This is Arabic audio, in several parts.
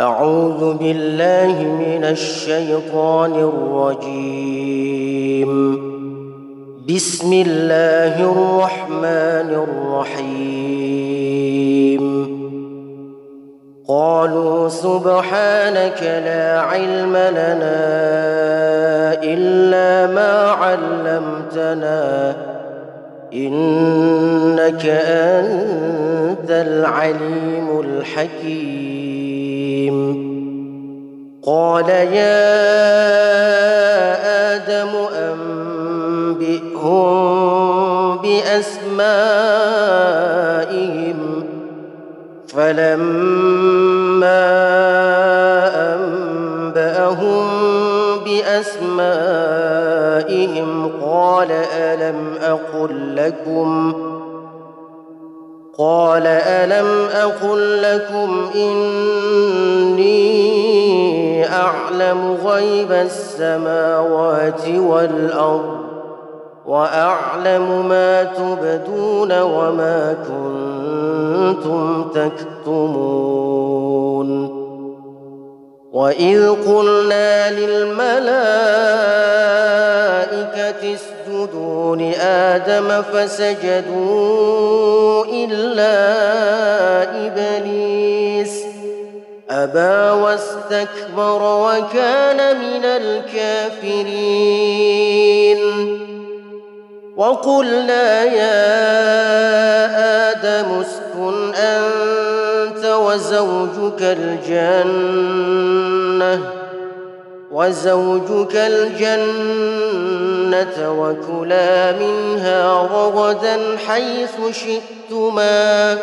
أعوذ بالله من الشيطان الرجيم. بسم الله الرحمن الرحيم. قالوا سبحانك لا علم لنا إلا ما علمتنا إنك أنت العليم الحكيم. قال يا آدم أنبئهم بأسمائهم فلما أنبأهم بأسمائهم قال ألم أقل لكم قال ألم أقل لكم إني أعلم غيب السماوات والأرض وأعلم ما تبدون وما كنتم تكتمون وإذ قلنا للملائكة اسجدوا لآدم فسجدوا إلا إبليس. أبى واستكبر وكان من الكافرين. وقلنا يا آدم اسكن أنت وزوجك الجنة. وزوجك الجنة وكلا منها رغدا حيث شئتما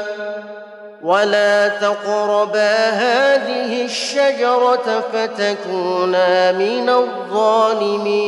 ولا تقربا هذه الشجرة فتكونا من الظالمين.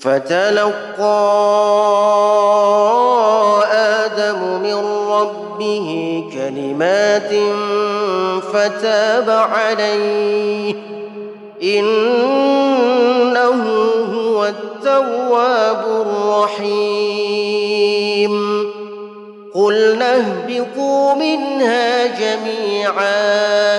فتلقى آدم من ربه كلمات فتاب عليه. إنه هو التواب الرحيم. قلنا اهبطوا منها جميعا.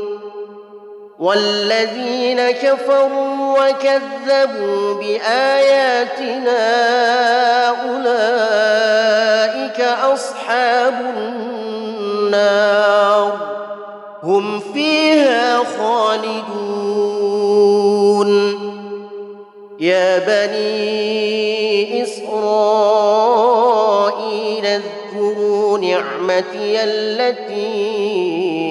والذين كفروا وكذبوا بآياتنا أولئك أصحاب النار هم فيها خالدون. يا بني إسرائيل اذكروا نعمتي التي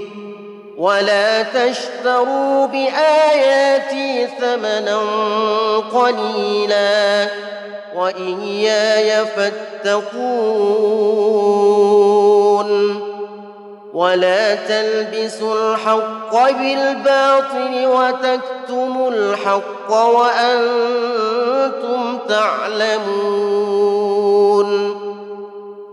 ولا تشتروا بآياتي ثمنا قليلا وإياي فاتقون ولا تلبسوا الحق بالباطل وتكتموا الحق وأنتم تعلمون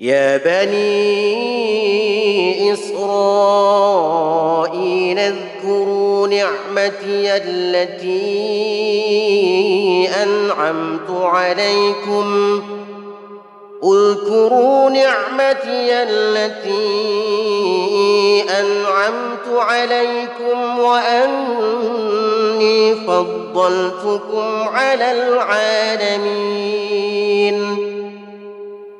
يا بني إسرائيل اذكروا نعمتي التي أنعمت عليكم. اذكروا نعمتي التي أنعمت عليكم وأني فضلتكم على العالمين.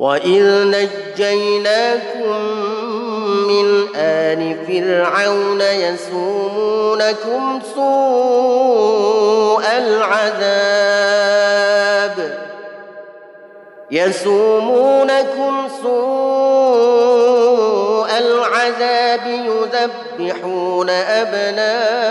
وإذ نجيناكم من آل فرعون يسومونكم سوء العذاب. يسومونكم سوء العذاب يذبحون أبناءكم.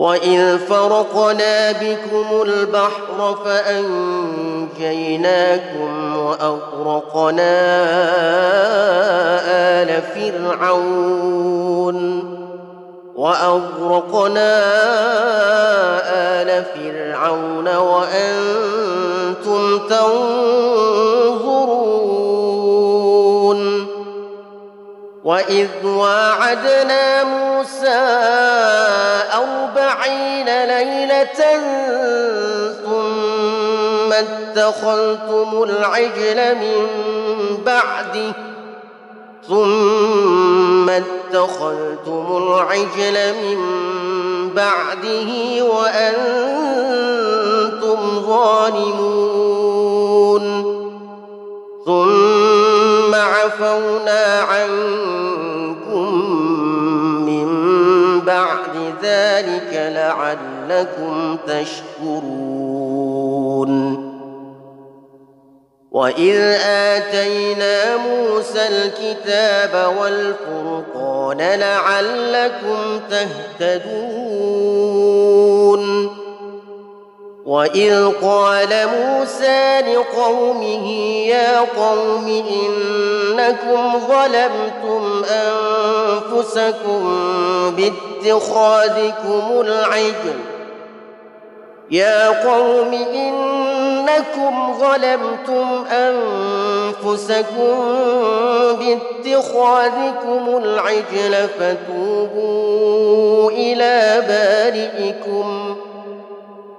وإذ فرقنا بكم البحر فأنجيناكم وأغرقنا آل فرعون وأغرقنا آل فرعون وأنتم تنظرون وإذ واعدنا موسى أربعين ليلة ثم اتخذتم العجل من بعده ثم اتخذتم العجل من بعده وأنتم ظالمون ثم عفونا عنكم من بعد ذلك لعلكم تشكرون. وإذ آتينا موسى الكتاب والفرقان لعلكم تهتدون. وإذ قال موسى لقومه يا قوم إنكم ظلمتم أنفسكم باتخاذكم العجل يا قوم إنكم ظلمتم أنفسكم باتخاذكم العجل فتوبوا إلى بارئكم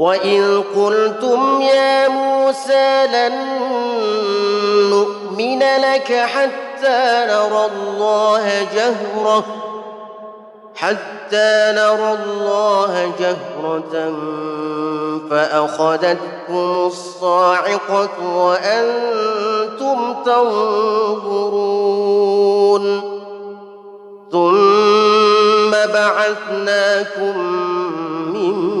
وإذ قلتم يا موسى لن نؤمن لك حتى نرى الله جهرة حتى نرى الله جهرة فأخذتكم الصاعقة وأنتم تنظرون ثم بعثناكم من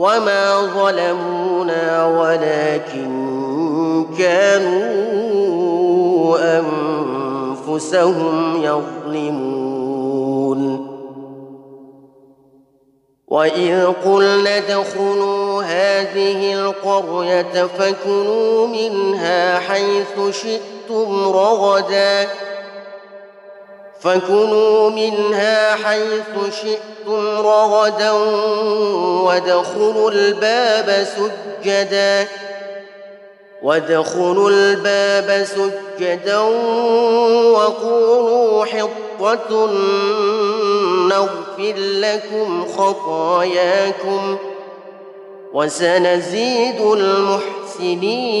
وما ظلمونا ولكن كانوا انفسهم يظلمون واذ قلنا ادخلوا هذه القريه فكلوا منها حيث شئتم رغدا فكلوا منها حيث شئتم رغدا وادخلوا الباب سجدا وادخلوا الباب سجدا وقولوا حطة نغفر لكم خطاياكم وسنزيد المحسنين.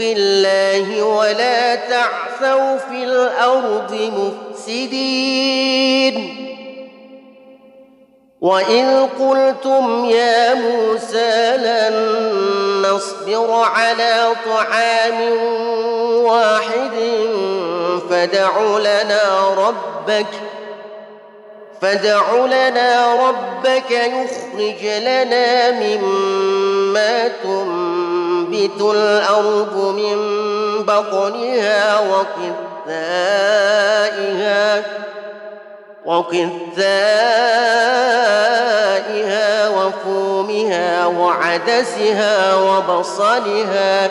الله ولا تعثوا في الأرض مفسدين. واذ قلتم يا موسى لن نصبر على طعام واحد فدع لنا ربك فادع لنا ربك يخرج لنا مما تنبت الأرض من بطنها وقثائها وقثائها وفومها وعدسها وبصلها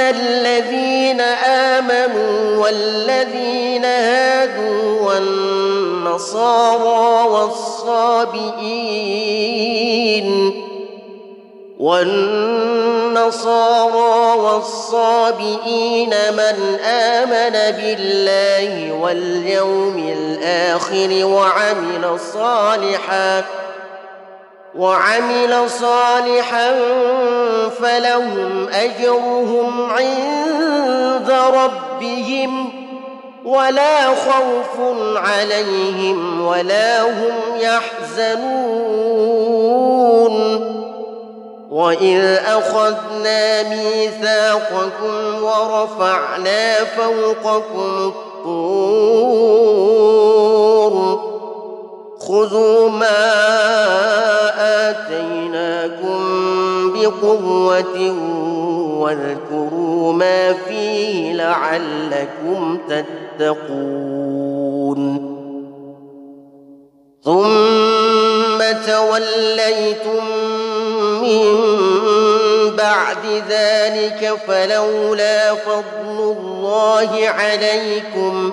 ان الذين امنوا والذين هادوا والنصارى والصابئين والنصارى والصابئين من آمن بالله واليوم الآخر وعمل صالحا وعمل صالحا فلهم أجرهم عند ربهم ولا خوف عليهم ولا هم يحزنون. وإذ أخذنا ميثاقكم ورفعنا فوقكم الطور. خذوا ما آتيناكم بقوة واذكروا ما فيه لعلكم تتقون. ثم توليتم من بعد ذلك فلولا فضل الله عليكم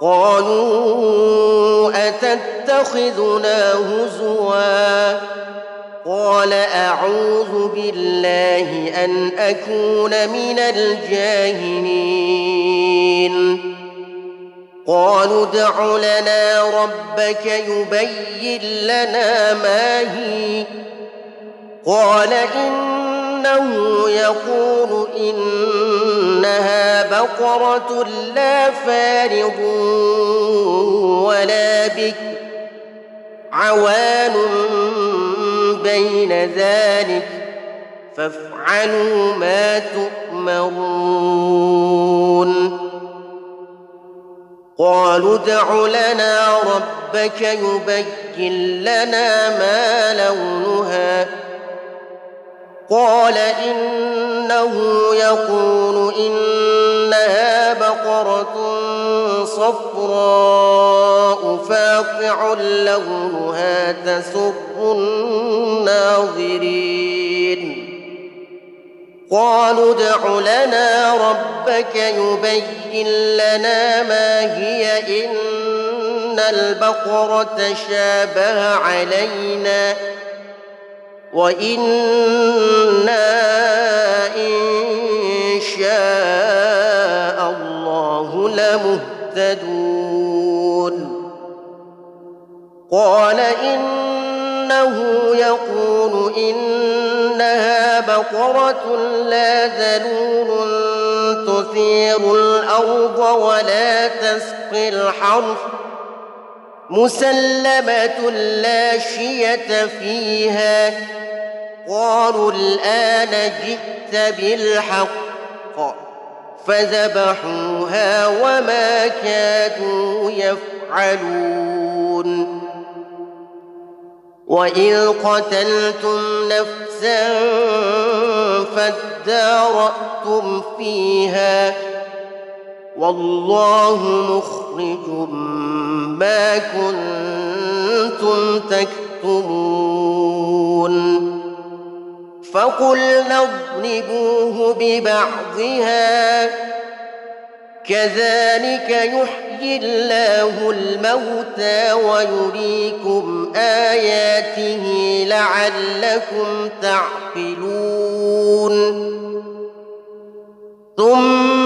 قالوا أتتخذنا هزوا؟ قال أعوذ بالله أن أكون من الجاهلين. قالوا ادع لنا ربك يبين لنا ما هي. قال إنه يقول إنها بقرة لا فارض ولا بكر عوان بين ذلك فافعلوا ما تؤمرون. قالوا ادع لنا ربك يبين لنا ما لونها قال إنه يقول إنها بقرة صفراء فاقع لونها تسر الناظرين. قالوا ادع لنا ربك يبين لنا ما هي إن البقرة شابه علينا. وأنا ان شاء الله لمهتدون قال انه يقول انها بقره لا ذلول تثير الأرض ولا تسقي الحرث مسلمة لا شية فيها. قالوا الآن جئت بالحق فذبحوها وما كادوا يفعلون. وإذ قتلتم نفسا فادارأتم فيها. والله مخرج ما كنتم تكتمون. فقلنا اضربوه ببعضها كذلك يحيي الله الموتى ويريكم آياته لعلكم تعقلون. ثم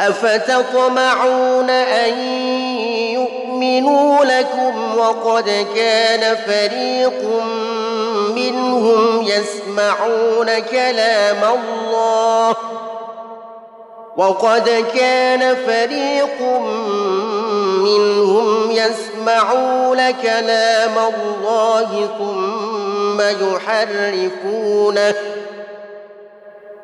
أفتطمعون أن يؤمنوا لكم وقد كان فريق منهم يسمعون كلام الله وقد كان فريق منهم يسمعون كلام الله ثم يحرفونه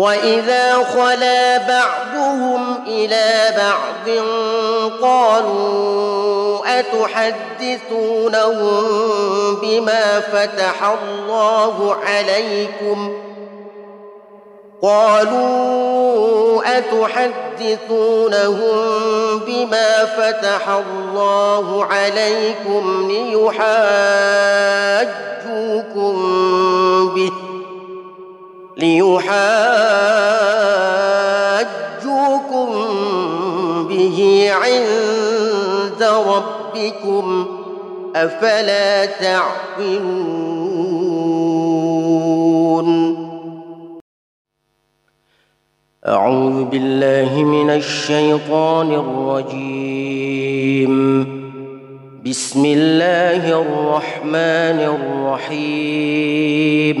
واذا خلا بعضهم إلى بعض قالوا اتحدثونهم بما فتح الله عليكم قالوا اتحدثونهم بما فتح الله عليكم ليحاجوكم به ليحاجوكم به عند ربكم أفلا تعقلون. أعوذ بالله من الشيطان الرجيم. بسم الله الرحمن الرحيم.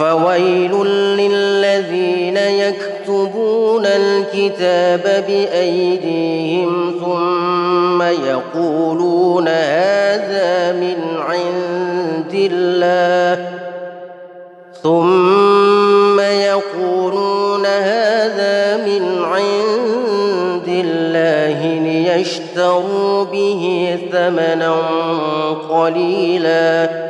فويل للذين يكتبون الكتاب بأيديهم ثم يقولون هذا من عند الله. ثم يقولون هذا من عند الله ليشتروا به ثمنا قليلا.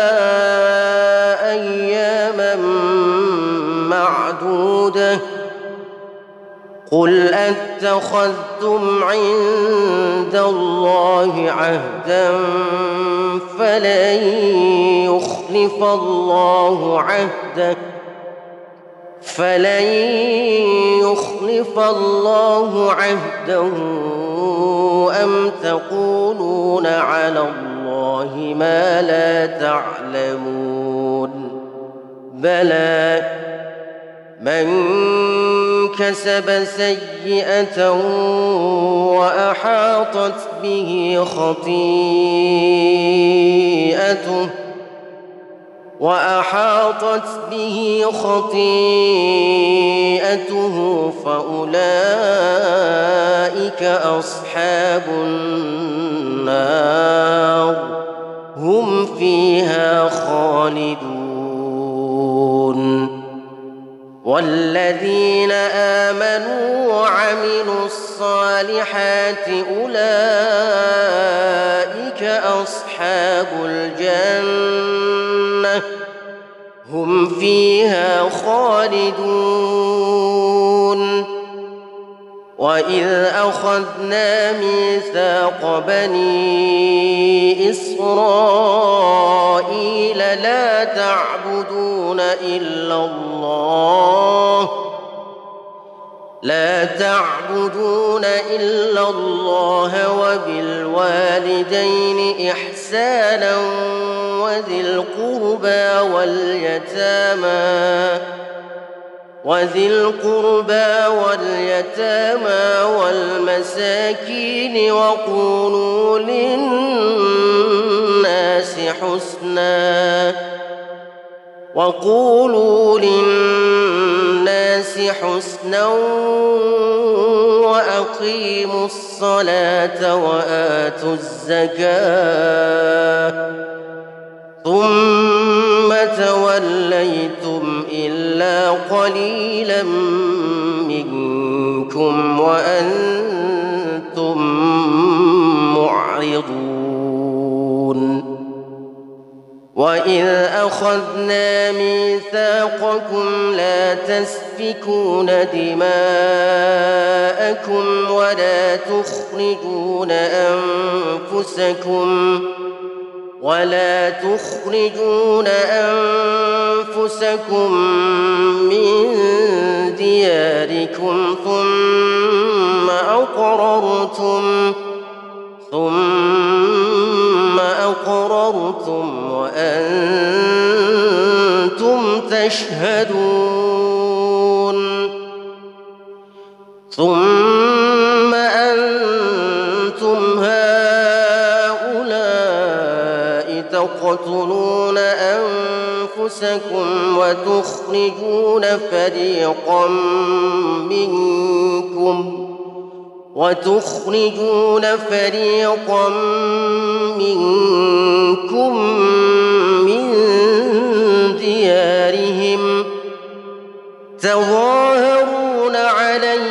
قل اتخذتم عند الله عهدا فلن يخلف الله عهده فلن يخلف الله عهده ام تقولون على الله ما لا تعلمون بلى من كسب سيئة وأحاطت به خطيئته وأحاطت به خطيئته فأولئك أصحاب النار هم فيها خالدون والذين آمنوا وعملوا الصالحات أولئك أصحاب الجنة هم فيها خالدون. وإذ أخذنا ميثاق بني إسرائيل لا تعبدون إلا الله. لا تعبدون إلا الله وبالوالدين إحسانا وذي القربى واليتامى. وذي القربى واليتامى والمساكين وقولوا للناس حسنا وقولوا للناس حسنا وأقيموا الصلاة وآتوا الزكاة ثم توليتم إلا قليلا منكم وأنتم معرضون واذ اخذنا ميثاقكم لا تسفكون دماءكم ولا تخرجون انفسكم ولا تخرجون انفسكم من دياركم ثم اقررتم ثم أقررتم وأنتم تشهدون ثم أنتم هؤلاء تقتلون أنفسكم وتخرجون فريقا وتخرجون فريقا منكم من ديارهم تظاهرون عليهم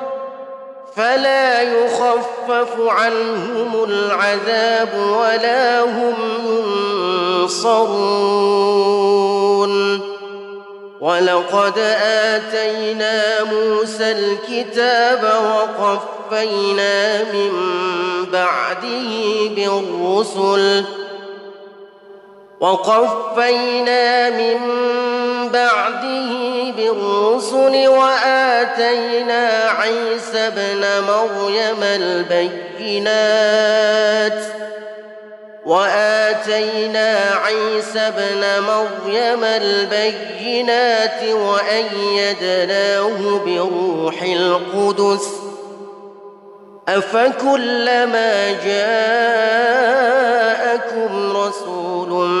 فلا يخفف عنهم العذاب ولا هم ينصرون. ولقد آتينا موسى الكتاب وقفينا من بعده بالرسل وقفينا من بعده بالرسل وآتينا عيسى ابن مريم البينات وآتينا عيسى ابن مريم البينات وأيدناه بروح القدس أفكلما جاءكم رسول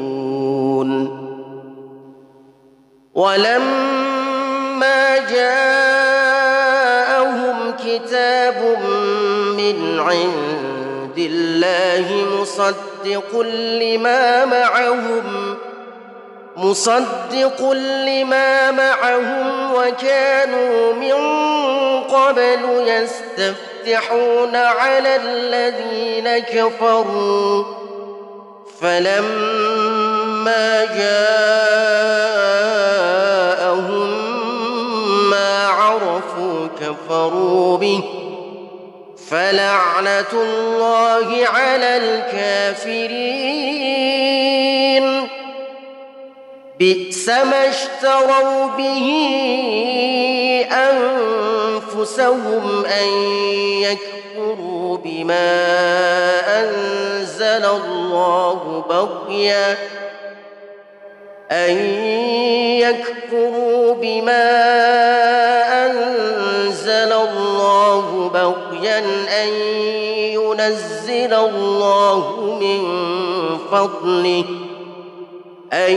ولما جاءهم كتاب من عند الله مصدق لما معهم مصدق لما معهم وكانوا من قبل يستفتحون على الذين كفروا. فلما جاءهم ما عرفوا كفروا به. فلعنة الله على الكافرين. بئس ما اشتروا به أنفسهم أن يكفروا بما أنزل الله بغيا أن يكفروا بما أنزل الله بغيا أن ينزل الله من فضله أن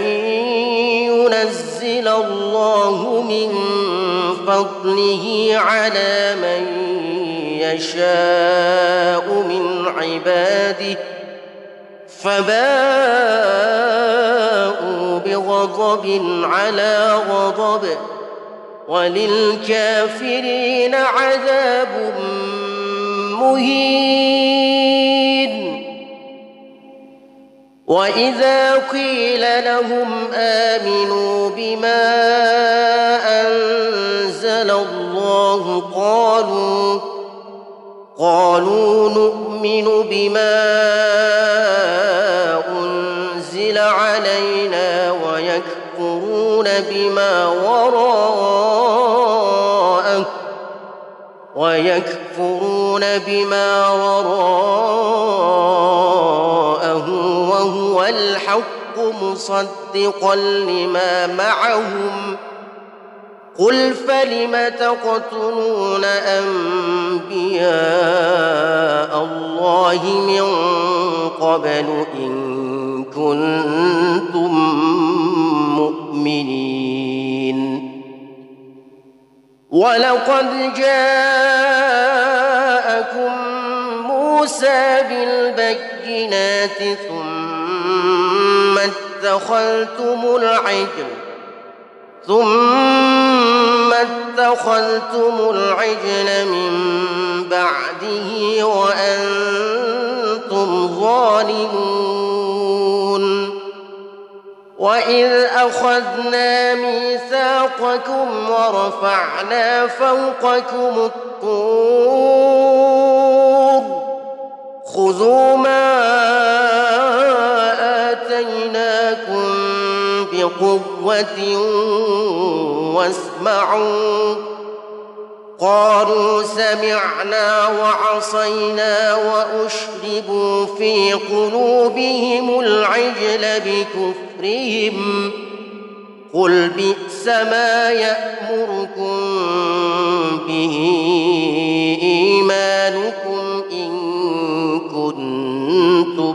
ينزل الله من فضله على من يشاء من عباده فباءوا بغضب على غضب وللكافرين عذاب مهين. وإذا قيل لهم آمنوا بما أنزل الله قالوا قالوا نؤمن بما أنزل علينا ويكفرون بما وراءه ويكفرون بما وراءه وهو الحق مصدقا لما معهم. قل فلم تقتلون انبياء الله من قبل ان كنتم مؤمنين ولقد جاءكم موسى بالبينات ثم اتخذتم العجل ثم اتخذتم العجل من بعده وأنتم ظالمون. وإذ أخذنا ميثاقكم ورفعنا فوقكم الطور. خذوا ما بقوة واسمعوا. قالوا سمعنا وعصينا وأشربوا في قلوبهم العجل بكفرهم. قل بئس ما يأمركم به إيمانكم إن كنتم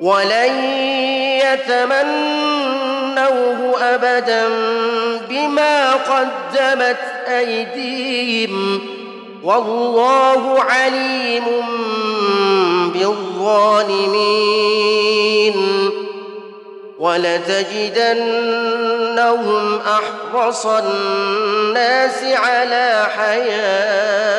ولن يتمنوه أبدا بما قدمت أيديهم. والله عليم بالظالمين. ولتجدنهم أحرص الناس على حياة.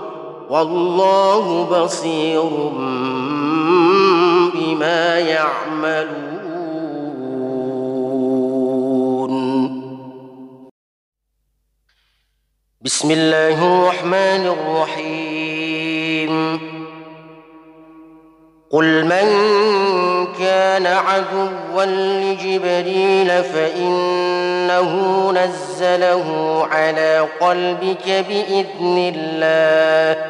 والله بصير بما يعملون. بسم الله الرحمن الرحيم. قل من كان عدوا لجبريل فإنه نزله على قلبك بإذن الله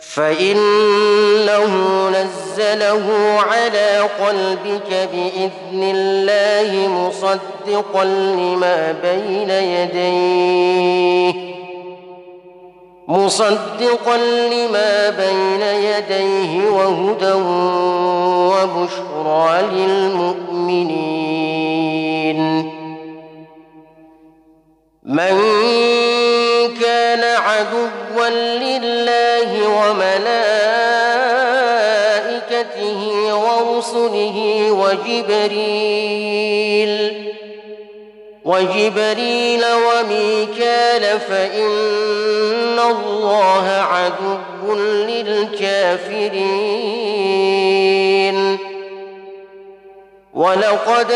فإنه نزله على قلبك بإذن الله مصدقا لما بين يديه مصدقا لما بين يديه وهدى وبشرى للمؤمنين. من كان عدوا لله وملائكته ورسله وجبريل وجبريل وميكال فإن الله عدو للكافرين. ولقد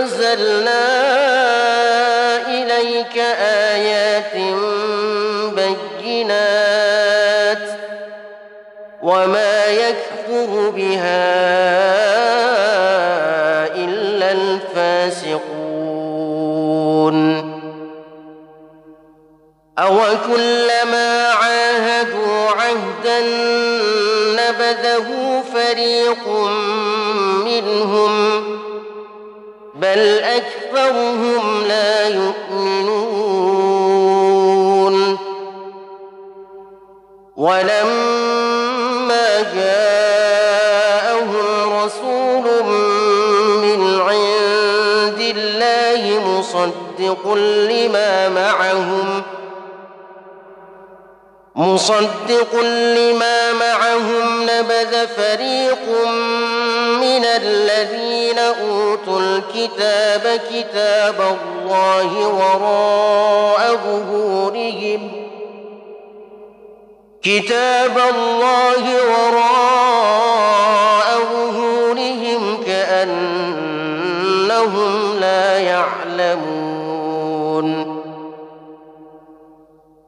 أنزلنا إليك آيات بينات وما يكفر بها أوكلما عاهدوا عهدا نبذه فريق منهم بل أكثرهم لا يؤمنون. ولما جاءهم رسول من عند الله مصدق لما معهم مصدق لما معهم نبذ فريق من الذين أوتوا الكتاب كتاب الله وراء ظهورهم. كتاب الله وراء ظهورهم كأنهم لا يعلمون.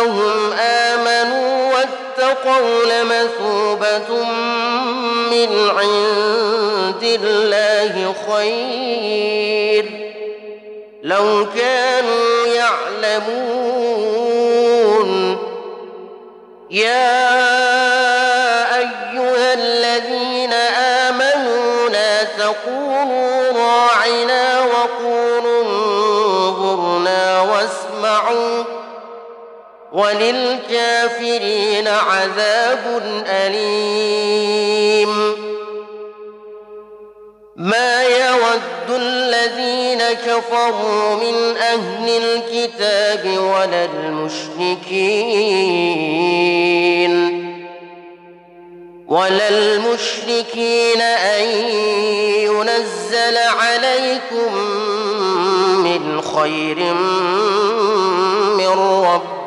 أنهم آمنوا واتقوا لمثوبة من عند الله خير. لو كانوا يعلمون. يا وللكافرين عذاب أليم. ما يود الذين كفروا من أهل الكتاب ولا المشركين. ولا المشركين أن ينزل عليكم من خير من ربكم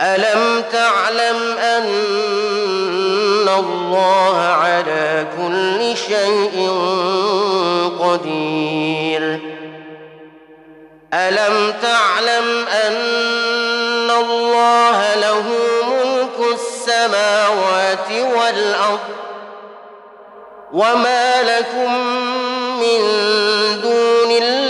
ألم تعلم أن الله على كل شيء قدير؟ ألم تعلم أن الله له ملك السماوات والأرض وما لكم من دون الله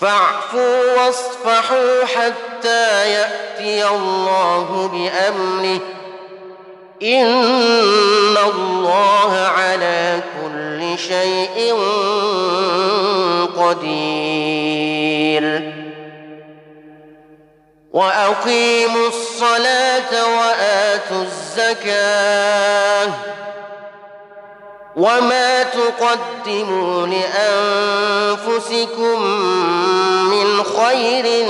فاعفوا واصفحوا حتى يأتي الله بأمره. إن الله على كل شيء قدير. وأقيموا الصلاة وآتوا الزكاة. وما تقدموا لانفسكم من خير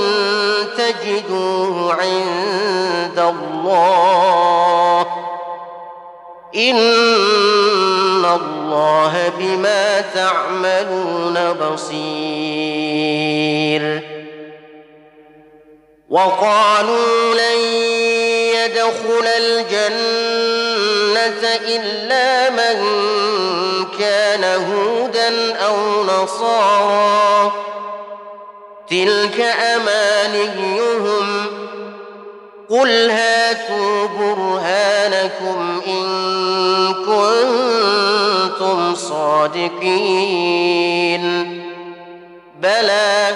تجدوه عند الله ان الله بما تعملون بصير وقالوا لن يدخل الجنة إلا من كان هودا أو نصارى تلك أمانيهم. قل هاتوا برهانكم إن كنتم صادقين. بلى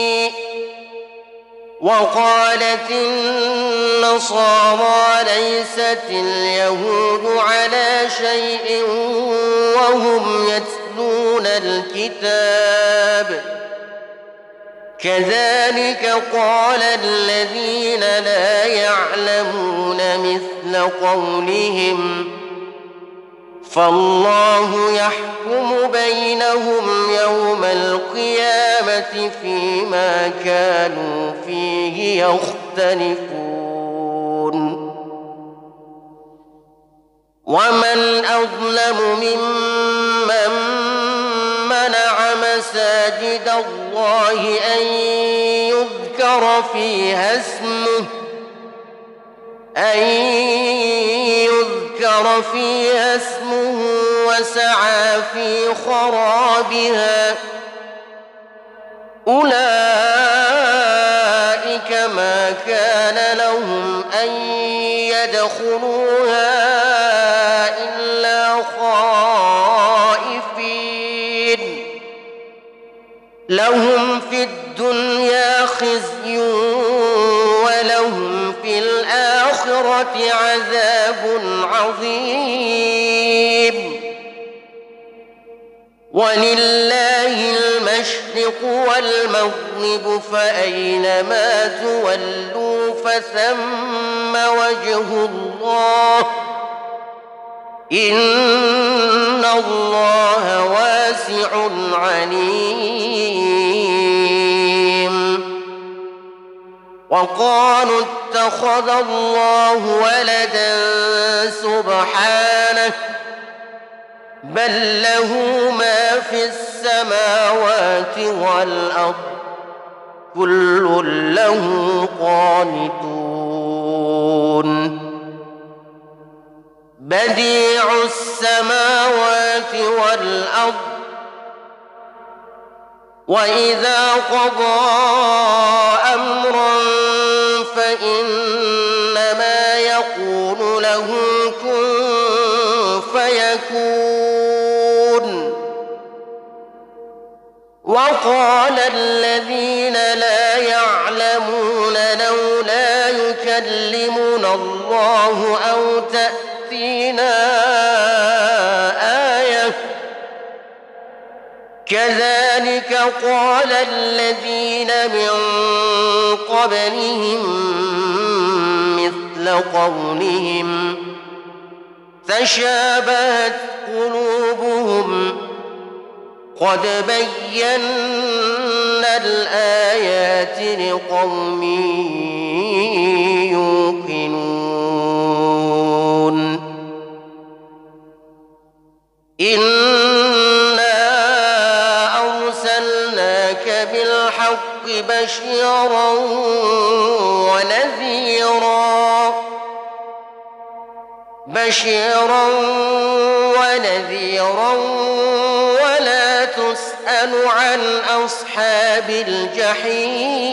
وقالت النصارى ليست اليهود على شيء وهم يتلون الكتاب. كذلك قال الذين لا يعلمون مثل قولهم فالله يحكم بينهم يوم القيامة فيما كانوا فيه يختلفون. ومن أظلم ممن منع مساجد الله أن يذكر فيها اسمه أن يذكر فيها اسمه وسعى في خرابها. أولئك ما كان لهم أن يدخلوها إلا خائفين. لهم في الدنيا خزي الآخرة عذاب عظيم. ولله المشرق والمغرب فأينما تولوا فثم وجه الله. إن الله واسع عليم. وقالوا اتخذ الله ولدا سبحانه بل له ما في السماوات والأرض كل له قانتون. بديع السماوات والأرض وإذا قضى أمرا فإنما يقول له كن فيكون. وقال الذين لا يعلمون لولا يكلمنا الله أو تأتينا كذلك قال الذين من قبلهم مثل قولهم تشابهت قلوبهم قد بينا الآيات لقوم يوقنون إنا بشيرا ونذيرا. بشيرا ونذيرا ولا تسأل عن أصحاب الجحيم.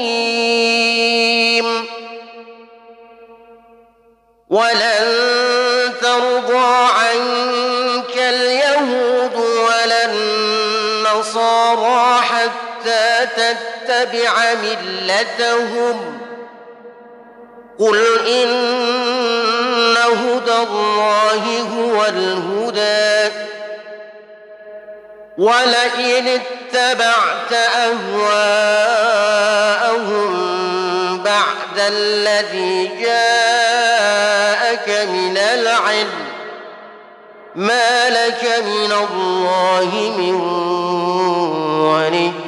ولن ترضى عنك تتبع ملتهم. قل إن هدى الله هو الهدى. ولئن اتبعت أهواءهم بعد الذي جاءك من العلم. ما لك من الله من ولي.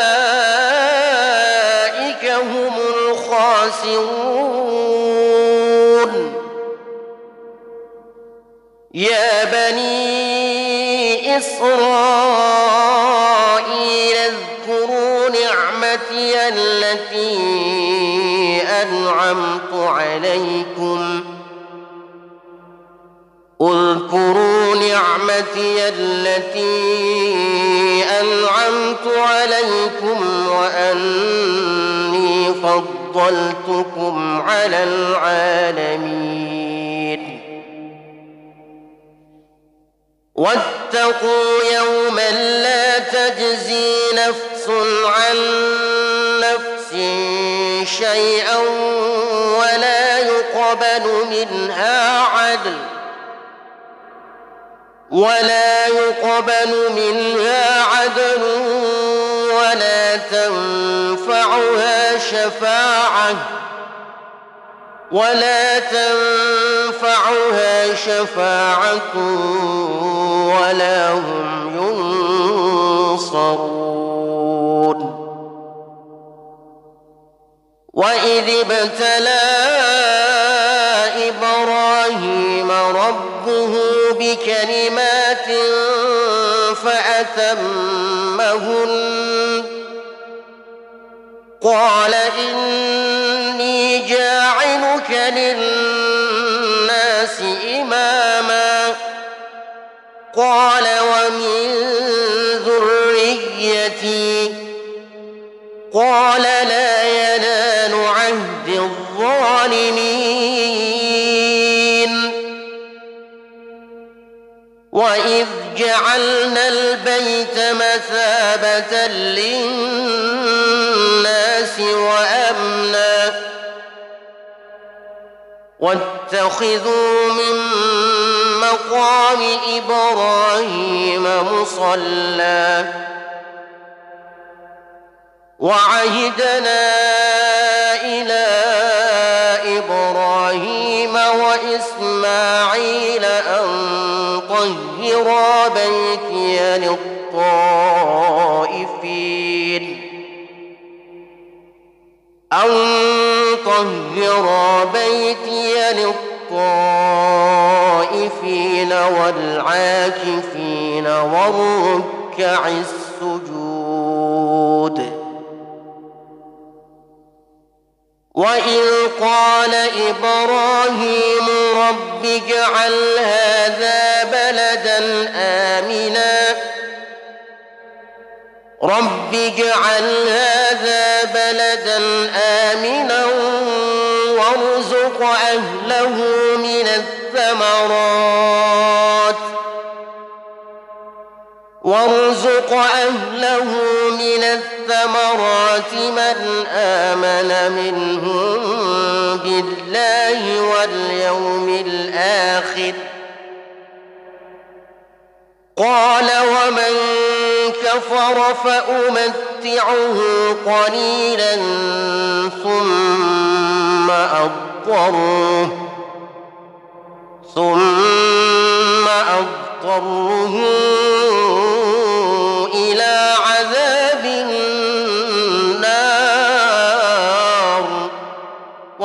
الخاسرون يا بني إسرائيل اذكروا نعمتي التي أنعمت عليكم. اذكروا نعمتي التي أنعمت عليكم وأني فضلتكم على العالمين. واتقوا يوما لا تجزي نفس عن نفس شيئا ولا يقبل منها عدل ولا يقبل منها عدل ولا تنفعها شفاعة ولا تنفعها شفاعة ولا هم ينصرون. وإذ ابتلى إبراهيم ربه بكلمات فأتمهن قال إني جاعلك للناس إماما. قال ومن ذريتي. قال لا ينال عهد الظالمين. وإذ جعلنا البيت مثابة للناس وأمنا. واتخذوا من مقام إبراهيم مصلى. وعهدنا إلى إبراهيم وإسماعيل أن طهرا بيتي للطائفين. أن طهرا بيتي للطائفين والعاكفين والركع السجود. وإذ قال إبراهيم رب اجعل هذا بلدا آمنا رب اجعل هذا بلدا آمنا وارزق أهله من الثمرات وارزق أهله من الثمرات من آمن منهم بالله واليوم الآخر. قال ومن كفر فأمتعه قليلا ثم أضطره ثم أضطره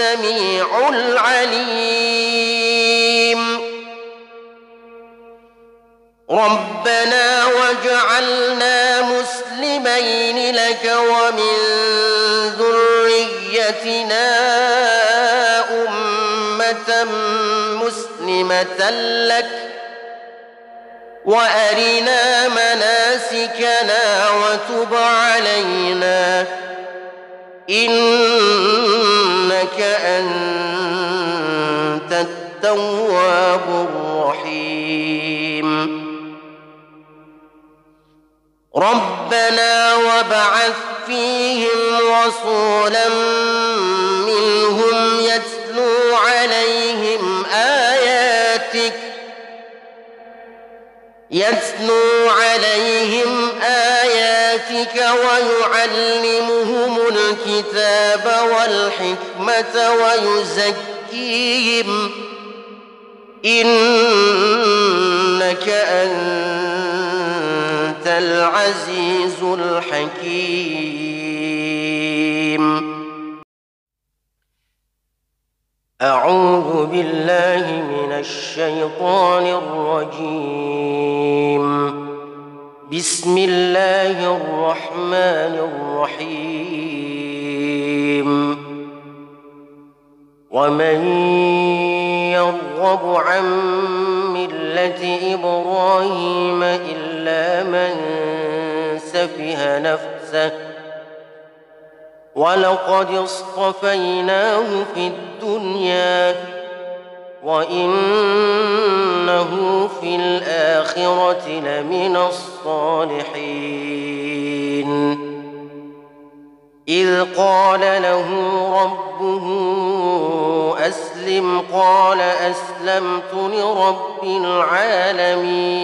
السميع العليم. ربنا واجعلنا مسلمين لك ومن ذريتنا أمة مسلمة لك. وأرنا مناسكنا وتب علينا. إنك أنت التواب الرحيم. ربنا وابعث فيهم رسولا منهم يتلو عليهم آياتك يتلو عليهم آياتك ويعلمهم الكتاب والحكمة ويزكيهم. إنك أنت العزيز الحكيم. أعوذ بالله من الشيطان الرجيم. بسم الله الرحمن الرحيم. ومن يرغب عن ملة إبراهيم إلا من سفه نفسه ولقد اصطفيناه في الدنيا وانه في الاخره لمن الصالحين. إذ قال له ربه أسلم قال أسلمت لرب العالمين.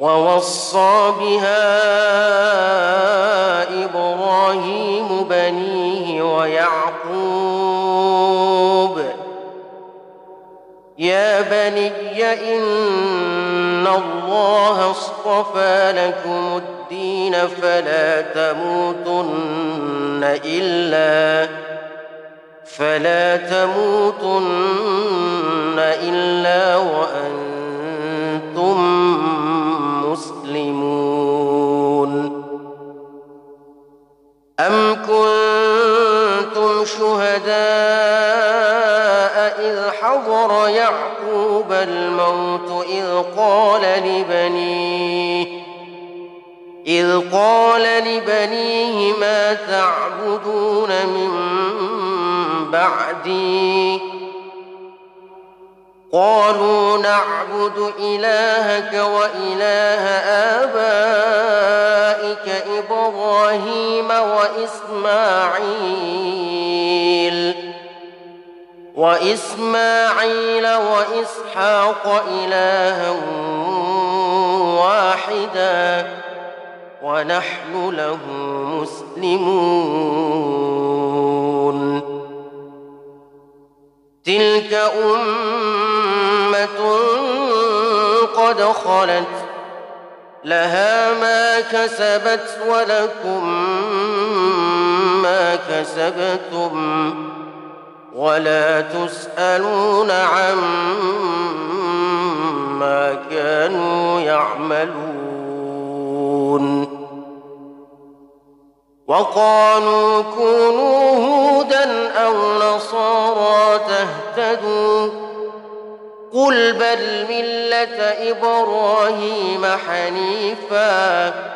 ووصى بها إبراهيم بنيه ويعقوب يا بني إن الله اصطفى لكم الدين فلا تموتن إلا فلا تموتن إلا وأنتم مسلمون. أم كنتم شهداء الموت إذ قال لبنيه إذ قال لبنيه ما تعبدون من بعدي؟ قالوا نعبد إلهك وإله آبائك إبراهيم وإسماعيل. وإسماعيل وإسحاق إلها واحداً ونحن له مسلمون. تلك أمة قد خلت لها ما كسبت ولكم ما كسبتم. ولا تسألون عما كانوا يعملون. وقالوا كونوا هودا أو نصارى تهتدوا. قل بل ملة إبراهيم حنيفا.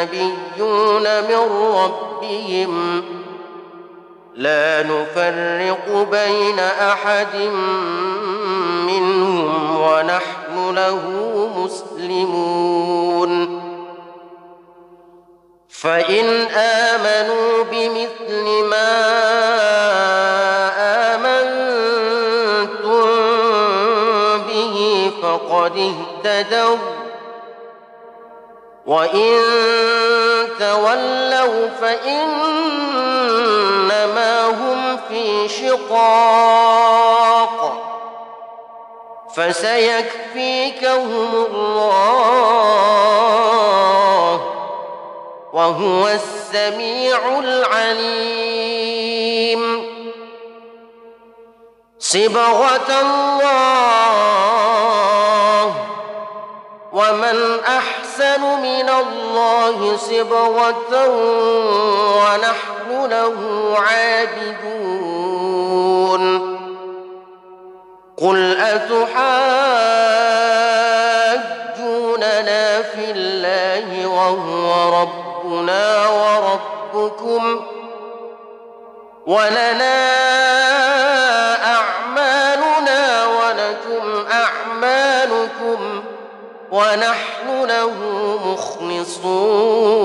النبيون من ربهم. لا نفرق بين أحد منهم ونحن له مسلمون. فإن آمنوا بمثل ما آمنتم به فقد اهتدوا. وان تولوا فان في شقاق فسيكفيكهم الله وهو السميع العليم صبغه الله ومن أحسن من الله صبغة ونحن له عابدون. قل أتحاجوننا في الله وهو ربنا وربكم ولنا ونحن له مخلصون.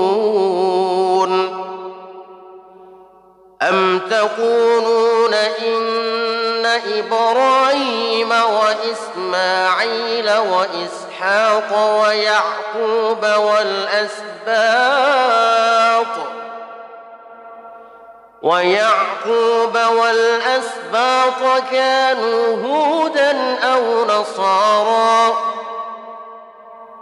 أم تقولون إن إبراهيم وإسماعيل وإسحاق ويعقوب والأسباط ويعقوب والأسباط كانوا هودا أو نصارا؟